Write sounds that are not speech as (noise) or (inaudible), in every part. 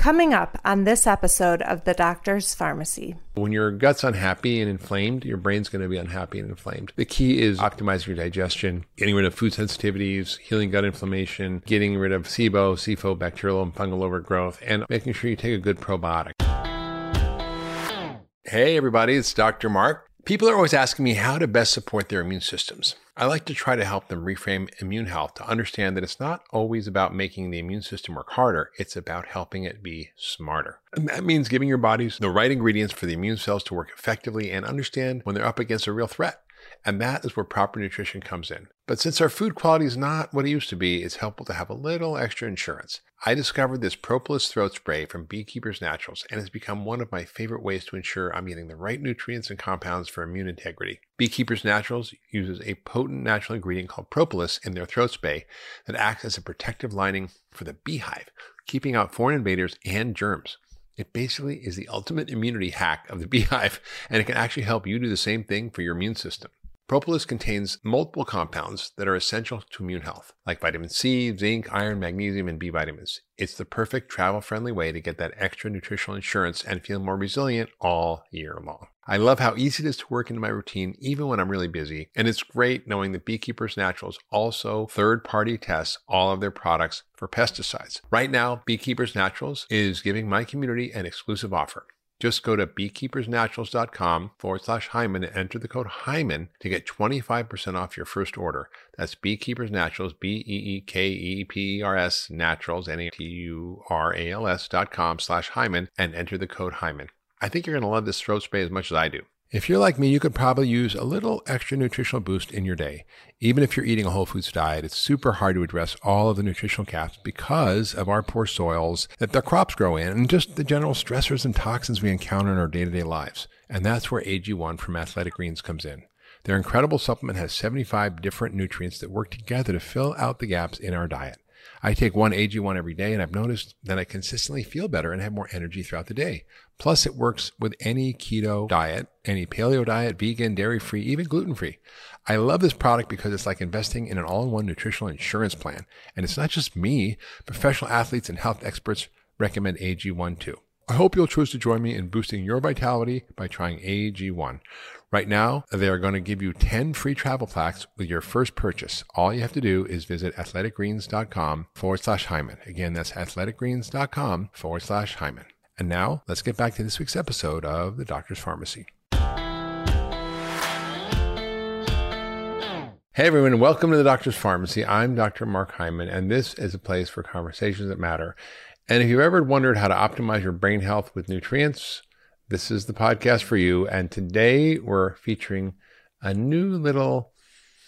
Coming up on this episode of The Doctor's Pharmacy. When your gut's unhappy and inflamed, your brain's going to be unhappy and inflamed. The key is optimizing your digestion, getting rid of food sensitivities, healing gut inflammation, getting rid of SIBO, SIFO, bacterial and fungal overgrowth, and making sure you take a good probiotic. Hey, everybody, it's Dr. Mark. People are always asking me how to best support their immune systems. I like to try to help them reframe immune health to understand that it's not always about making the immune system work harder, it's about helping it be smarter. And that means giving your bodies the right ingredients for the immune cells to work effectively and understand when they're up against a real threat. And that is where proper nutrition comes in. But since our food quality is not what it used to be, it's helpful to have a little extra insurance. I discovered this Propolis throat spray from Beekeepers Naturals and has become one of my favorite ways to ensure I'm getting the right nutrients and compounds for immune integrity. Beekeepers Naturals uses a potent natural ingredient called propolis in their throat spray that acts as a protective lining for the beehive, keeping out foreign invaders and germs. It basically is the ultimate immunity hack of the (laughs) beehive, and it can actually help you do the same thing for your immune system. Propolis contains multiple compounds that are essential to immune health, like vitamin C, zinc, iron, magnesium, and B vitamins. It's the perfect travel friendly way to get that extra nutritional insurance and feel more resilient all year long. I love how easy it is to work into my routine, even when I'm really busy. And it's great knowing that Beekeepers Naturals also third party tests all of their products for pesticides. Right now, Beekeepers Naturals is giving my community an exclusive offer. Just go to beekeepersnaturals.com forward slash Hyman and enter the code Hyman to get 25% off your first order. That's Beekeepers Naturals, B E E K E P E R S Naturals, N A T U R A L S dot com slash Hyman and enter the code Hyman. I think you're going to love this throat spray as much as I do. If you're like me, you could probably use a little extra nutritional boost in your day. Even if you're eating a whole foods diet, it's super hard to address all of the nutritional gaps because of our poor soils that the crops grow in and just the general stressors and toxins we encounter in our day to day lives. And that's where AG1 from Athletic Greens comes in. Their incredible supplement has 75 different nutrients that work together to fill out the gaps in our diet. I take one AG1 every day and I've noticed that I consistently feel better and have more energy throughout the day. Plus, it works with any keto diet, any paleo diet, vegan, dairy free, even gluten free. I love this product because it's like investing in an all in one nutritional insurance plan. And it's not just me, professional athletes and health experts recommend AG1 too. I hope you'll choose to join me in boosting your vitality by trying AG1. Right now, they are going to give you 10 free travel packs with your first purchase. All you have to do is visit athleticgreens.com forward slash Hyman. Again, that's athleticgreens.com forward slash Hyman. And now let's get back to this week's episode of The Doctor's Pharmacy. Hey everyone, welcome to the Doctor's Pharmacy. I'm Dr. Mark Hyman, and this is a place for conversations that matter. And if you've ever wondered how to optimize your brain health with nutrients, this is the podcast for you. And today we're featuring a new little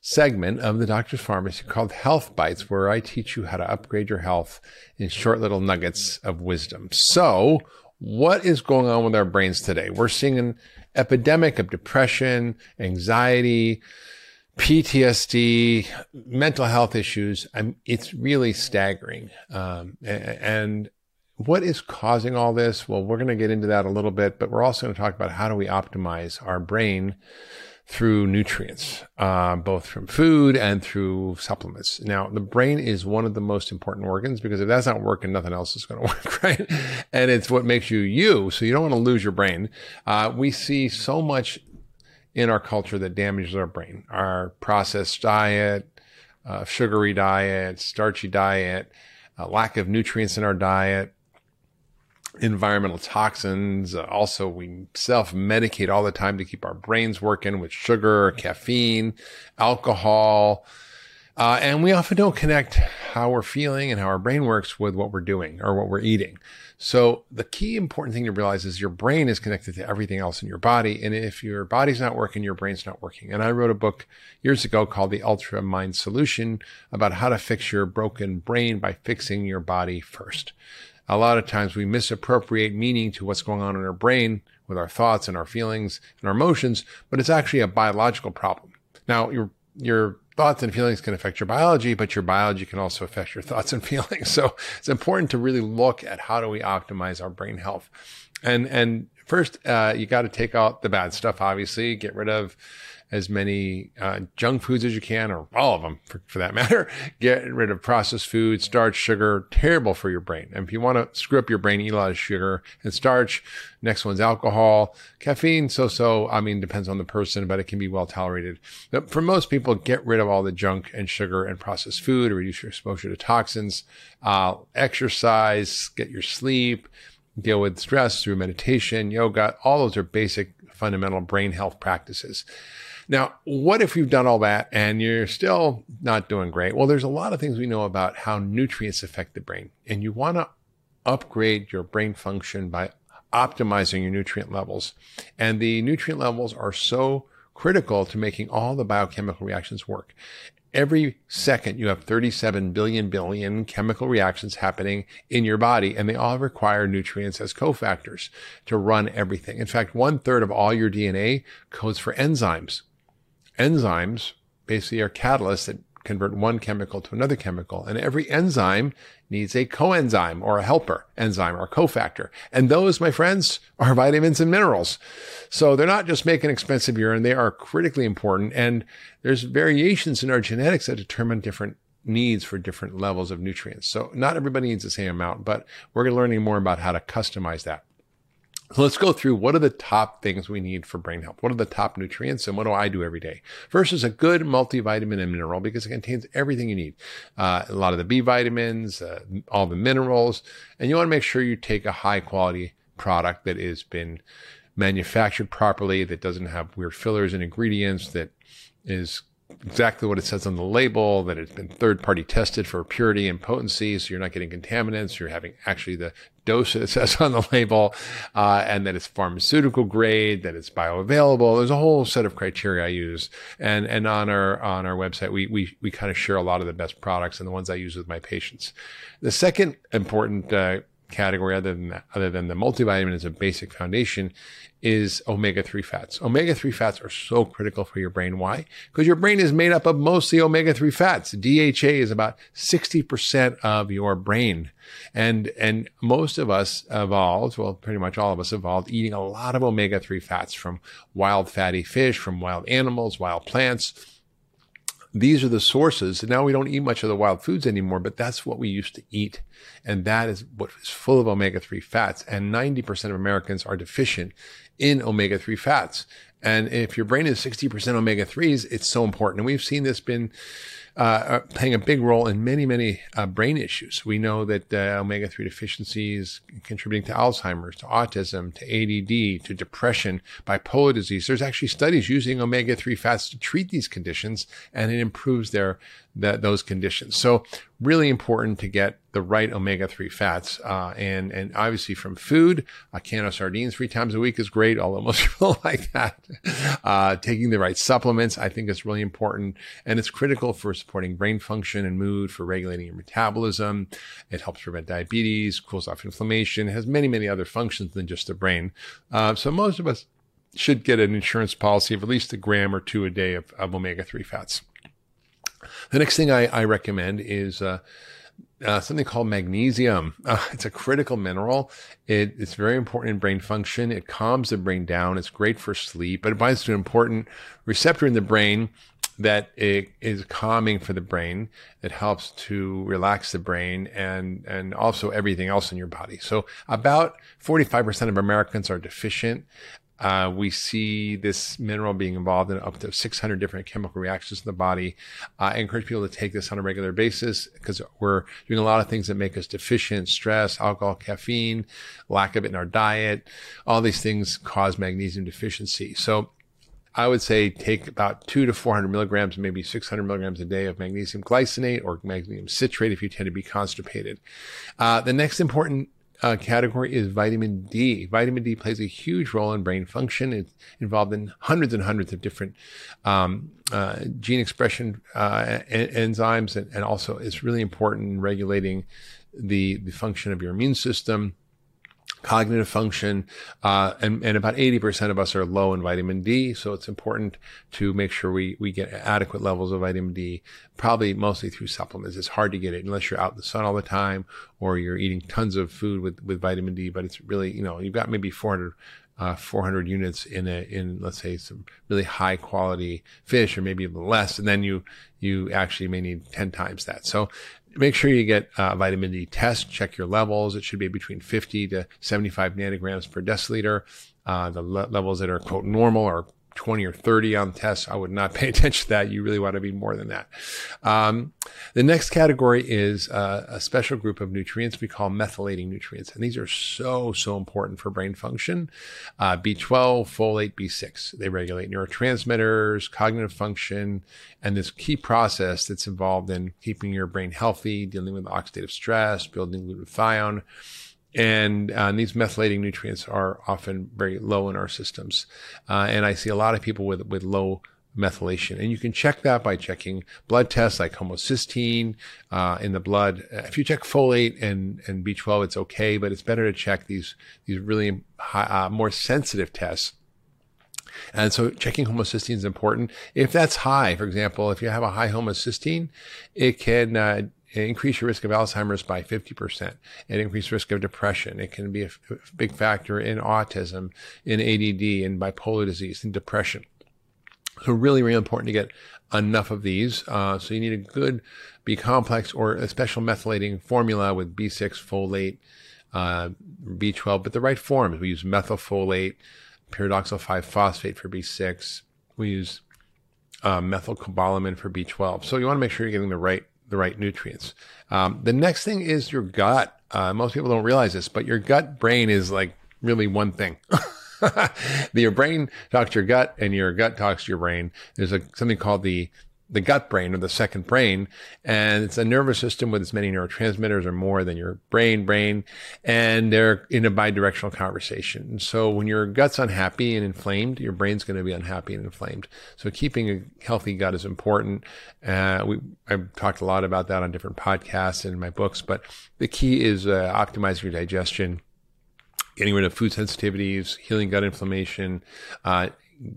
segment of the Doctor's Pharmacy called Health Bites, where I teach you how to upgrade your health in short little nuggets of wisdom. So, what is going on with our brains today? We're seeing an epidemic of depression, anxiety, PTSD, mental health issues. I'm, it's really staggering. Um, and what is causing all this? Well, we're going to get into that a little bit, but we're also going to talk about how do we optimize our brain through nutrients, uh, both from food and through supplements. Now, the brain is one of the most important organs because if that's not working, nothing else is going (laughs) to work, right? And it's what makes you you. So you don't want to lose your brain. Uh, we see so much in our culture that damages our brain, our processed diet, uh, sugary diet, starchy diet, lack of nutrients in our diet, environmental toxins. Uh, also, we self medicate all the time to keep our brains working with sugar, caffeine, alcohol. Uh, and we often don't connect how we're feeling and how our brain works with what we're doing or what we're eating. So the key important thing to realize is your brain is connected to everything else in your body. And if your body's not working, your brain's not working. And I wrote a book years ago called The Ultra Mind Solution about how to fix your broken brain by fixing your body first a lot of times we misappropriate meaning to what's going on in our brain with our thoughts and our feelings and our emotions, but it's actually a biological problem. Now, your, your thoughts and feelings can affect your biology, but your biology can also affect your thoughts and (laughs) feelings. So it's important to really look at how do we optimize our brain health. And, and First, uh, you got to take out the bad stuff, obviously, get rid of as many uh, junk foods as you can, or all of them for, for that (laughs) matter. Get rid of processed food, starch, sugar, terrible for your brain. And if you want to screw up your brain, eat a lot of sugar and starch. Next one's alcohol, caffeine, so so. I mean, depends on the person, but it can be well tolerated. But for most people, get rid of all the junk and sugar and processed food, reduce your exposure to toxins, uh, exercise, get your sleep deal with stress through meditation, yoga. All those are basic fundamental brain health practices. Now, what if you've done all that and you're still not doing great? Well, there's a lot of things we know about how nutrients affect the brain, and you want to upgrade your brain function by optimizing your nutrient levels. And the nutrient levels are so critical to making all the biochemical reactions work. Every second, you have 37 billion billion chemical reactions happening in your body, and they all require nutrients as cofactors to run everything. In fact, one third of all your DNA codes for enzymes enzymes basically are catalysts that convert one chemical to another chemical. And every enzyme needs a coenzyme or a helper enzyme or cofactor. And those, my friends, are (laughs) vitamins and minerals. So they're not just making expensive urine. They are critically important. And there's variations in our genetics that determine different needs for different levels of nutrients. So not everybody needs the same amount, but we're learning more about how to customize that. So let's go through what are the top things we need for brain health? What are the top nutrients and what do I do every day? First is a good multivitamin and mineral because it contains everything you need. Uh, a lot of the B vitamins, uh, all the minerals, and you want to make sure you take a high quality product that has been manufactured properly, that doesn't have weird fillers and ingredients, that is exactly what it says on the label, that it's been third party tested for purity and potency. So you're not getting contaminants. You're having actually the dose that it (laughs) says on the label, uh, and that it's pharmaceutical grade, that it's bioavailable. There's a whole set of criteria I use. And, and on our, on our website, we, we, we kind of share a lot of the best products and the ones I use with my patients. The second important, uh, category other than that, other than the multivitamin as a basic foundation is omega-3 fats. Omega-3 fats are so critical for your brain. Why? Because your brain is made up of mostly omega-3 fats. DHA is about 60% of your brain. And, and most of us evolved, well, pretty much all of us evolved eating a lot of omega-3 fats from wild fatty fish, from wild animals, wild plants these are the sources. Now we don't eat much of the wild foods anymore, but that's what we used to eat. And that is what is full of omega 3 fats. And 90% of Americans are deficient in omega 3 fats. And if your brain is 60% omega 3s, it's so important. And we've seen this been uh, uh, playing a big role in many, many uh, brain issues. We know that uh, omega 3 deficiencies contributing to Alzheimer's, to autism, to ADD, to depression, bipolar disease. There's actually studies using omega 3 fats to treat these conditions, and it improves their that those conditions. So really important to get the right omega-3 fats. Uh, and, and obviously from food, a can of sardines three times a week is great, although most (laughs) people like that. Uh, taking the right supplements, I think is really important. And it's critical for supporting brain function and mood, for regulating your metabolism. It helps prevent diabetes, cools off inflammation, has many, many other functions than just the brain. Uh, so most of us should get an insurance policy of at least a gram or two a day of, of omega-3 fats. The next thing I, I recommend is uh, something called magnesium. Uh, it's a critical mineral. It, it's very important in brain function. It calms the brain down. It's great for sleep. But it binds to an important receptor in the brain that it is calming for the brain. It helps to relax the brain and, and also everything else in your body. So about 45% of Americans are deficient. Uh, we see this mineral being involved in up to 600 different chemical reactions in the body. Uh, I encourage people to take this on a regular basis because we're doing a lot of things that make us deficient stress, alcohol, caffeine, lack of it in our diet. All these things cause magnesium deficiency. So I would say take about two to 400 milligrams, maybe 600 milligrams a day of magnesium glycinate or magnesium citrate if you tend to be constipated. Uh, the next important uh, category is vitamin D. Vitamin D plays a huge role in brain function. It's involved in hundreds and hundreds of different um, uh, gene expression uh, enzymes, and, and, also it's really important in regulating the the function of your immune system cognitive function, uh, and, and about 80% of us are low in vitamin D. So it's important to make sure we, we get adequate levels of vitamin D, probably mostly through supplements. It's hard to get it unless you're out in the sun all the time or you're eating tons of food with, with vitamin D, but it's really, you know, you've got maybe 400 uh, 400 units in a in let's say some really high quality fish or maybe less and then you you actually may need 10 times that so make sure you get a vitamin D test, check your levels. It should be between 50 to 75 nanograms per deciliter. Uh, the le- levels that are quote normal are 20 or 30 on tests. I would not (laughs) pay attention to that. You really want to be more than that. Um, the next category is uh, a special group of nutrients we call methylating nutrients. And these are so, so important for brain function. Uh, B12, folate, B6. They regulate neurotransmitters, cognitive function, and this key process that's involved in keeping your brain healthy, dealing with oxidative stress, building glutathione. And, uh, these methylating nutrients are often very low in our systems. Uh, and I see a lot of people with, with low methylation. And you can check that by checking blood tests like homocysteine uh, in the blood. If you check folate and, and B12, it's okay, but it's better to check these, these really high, uh, more sensitive tests. And so checking homocysteine is important. If that's high, for example, if you have a high homocysteine, it can uh, increase your risk of Alzheimer's by 50%. It increase risk of depression. It can be a, big factor in autism, in ADD, in bipolar disease, in depression. So really, really important to get enough of these. Uh, so you need a good B complex or a special methylating formula with B6 folate, uh, B12, but the right forms. We use methylfolate, pyridoxal 5 phosphate for B6. We use uh, methylcobalamin for B12. So you want to make sure you're getting the right the right nutrients. Um, the next thing is your gut. Uh, most people don't realize this, but your gut brain is like really one thing. (laughs) your brain talks to your gut and your gut talks to your brain. There's a, something called the the gut brain or the second brain. And it's a nervous system with as many neurotransmitters or more than your brain brain. And they're in a bidirectional conversation. And so when your gut's unhappy and inflamed, your brain's going to be unhappy and inflamed. So keeping a healthy gut is important. Uh, we, I've talked a lot about that on different podcasts and in my books, but the key is uh, optimizing your digestion getting rid of food sensitivities, healing gut inflammation, uh,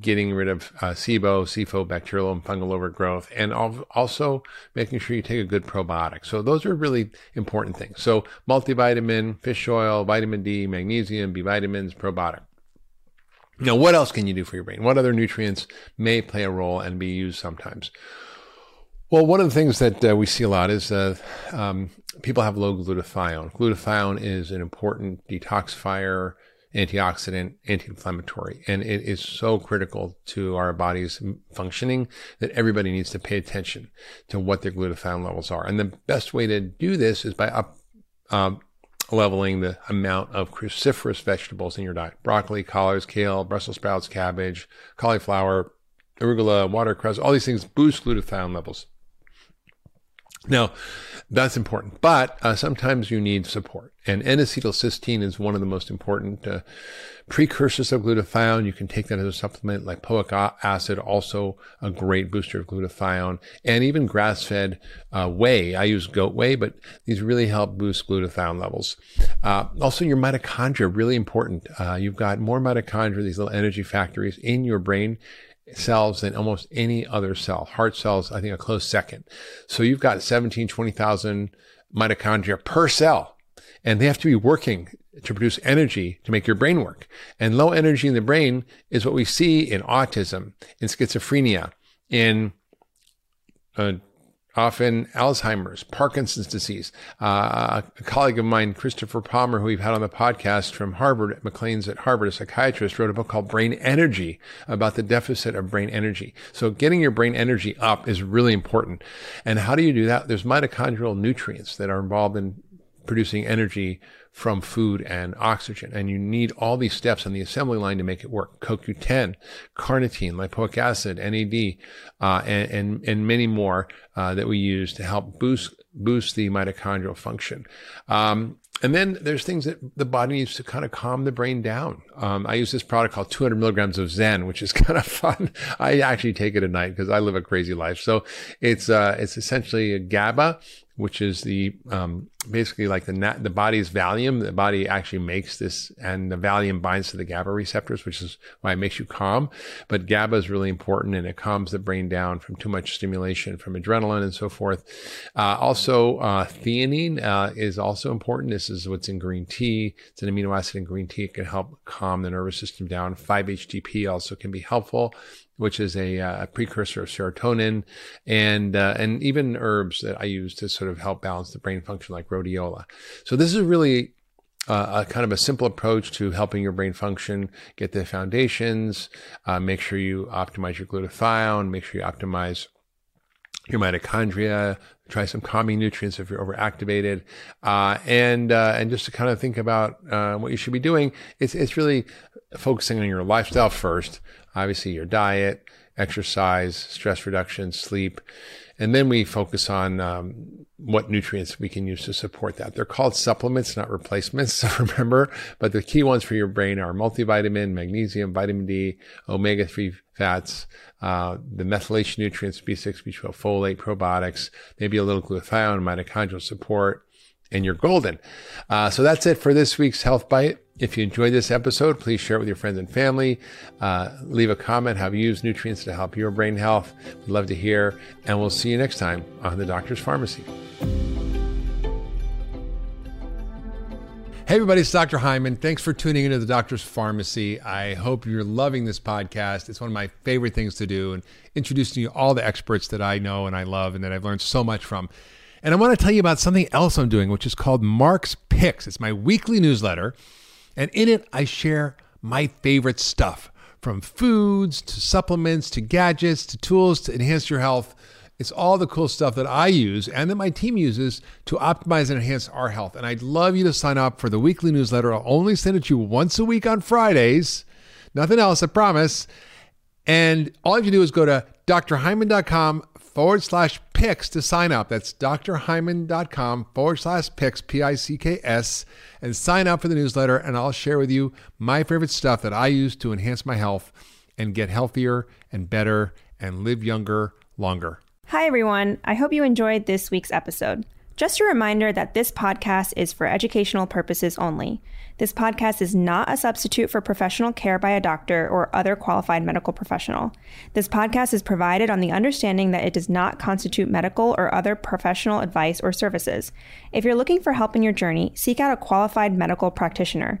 getting rid of uh, SIBO, SIFO, bacterial and fungal overgrowth, and also making sure you take a good probiotic. So those are really important things. So multivitamin, fish oil, vitamin D, magnesium, B vitamins, probiotic. Now, what else can you do for your brain? What other nutrients may play a role and be used sometimes? Well, one of the things that uh, we see a lot is uh, um, people have low glutathione. Glutathione is an important detoxifier antioxidant, anti-inflammatory, and it is so critical to our body's functioning that everybody needs to pay attention to what their glutathione levels are. And the best way to do this is by up um, leveling the amount of cruciferous vegetables in your diet: broccoli, collards, kale, Brussels sprouts, cabbage, cauliflower, arugula, watercress. All these things boost glutathione levels. Now, that's important, but uh, sometimes you need support. And N-acetylcysteine is one of the most important uh, precursors of glutathione. You can take that as a supplement, lipoic acid, also a great booster of glutathione, and even grass-fed uh, whey. I use goat whey, but these really help boost glutathione levels. Uh, also, your mitochondria really important. Uh, you've got more mitochondria, these little energy factories in your brain cells than almost any other cell. Heart cells, I think, a close second. So you've got 17, 20,000 mitochondria per cell, and they have to be working to produce energy to make your brain work. And low energy in the brain is what we see in autism, in schizophrenia, in uh, often Alzheimer's, Parkinson's disease. Uh, a colleague of mine, Christopher Palmer, who we've had on the podcast from Harvard, McLean's at Harvard, a psychiatrist, wrote a book called Brain Energy about the deficit of brain energy. So getting your brain energy up is really important. And how do you do that? There's mitochondrial nutrients that are involved in producing energy from food and oxygen. And you need all these steps on the assembly line to make it work. CoQ10, carnitine, lipoic acid, NAD, uh, and, and, and, many more uh, that we use to help boost boost the mitochondrial function. Um, and then there's things that the body needs to kind of calm the brain down. Um, I use this product called 200 milligrams of Zen, which is (laughs) kind of fun. I actually take it at night because I live a crazy life. So it's uh, it's essentially a GABA which is the um, basically like the the body's Valium. The body actually makes this, and the Valium binds to the GABA receptors, which is why it makes you calm. But GABA is really important, and it calms the brain down from too much stimulation from adrenaline and so forth. Uh, also, uh, theanine uh, is also important. This is what's in green tea. It's an amino acid in green tea. It can help calm the nervous system down. 5-HTP also can be helpful which is a, uh, a precursor of serotonin, and uh, and even herbs that I use to sort of help balance the brain function, like rhodiola. So this is really uh, a kind of a simple approach to helping your brain function, get the foundations, uh, make sure you optimize your glutathione, make sure you optimize your mitochondria, try some calming nutrients if you're overactivated, uh, and uh, and just to kind of think about uh, what you should be doing. It's it's really focusing on your lifestyle first, obviously your diet, exercise, stress reduction, sleep. And then we focus on um, what nutrients we can use to support that. They're called supplements, not replacements. (laughs) So remember, but the key ones for your brain are multivitamin, magnesium, vitamin D, omega 3 fats, uh, the methylation nutrients, B6, B12, folate, probiotics, maybe a little glutathione, mitochondrial support, and you're golden. Uh, so that's it for this week's Health Bite. If you enjoyed this episode, please share it with your friends and family. Uh, leave a comment how you use nutrients to help your brain health. We'd love to hear, and we'll see you next time on The Doctor's Pharmacy. Hey, everybody, it's Dr. Hyman. Thanks for tuning into the Doctor's Pharmacy. I hope you're loving this podcast. It's one of my favorite things to do and introducing you all the experts that I know and I love and that I've learned so much from. And I want to tell you about something else I'm doing, which is called Mark's Picks. It's my weekly newsletter. And in it, I share my favorite stuff from foods to supplements to gadgets to tools to enhance your health. It's all the cool stuff that I use and that my team uses to optimize and enhance our health. And I'd love you to sign up for the weekly newsletter. I'll only send it to you once a week on Fridays. Nothing else, I promise. And all you have to do is go to drhyman.com forward slash picks to sign up. That's drhyman.com forward slash picks, P I C K S, and sign up for the newsletter. And I'll share with you my favorite stuff that I use to enhance my health and get healthier and better and live younger longer. Hi, everyone. I hope you enjoyed this week's episode. Just a reminder that this podcast is for educational purposes only. This podcast is not a substitute for professional care by a doctor or other qualified medical professional. This podcast is provided on the understanding that it does not constitute medical or other professional advice or services. If you're looking for help in your journey, seek out a qualified medical practitioner.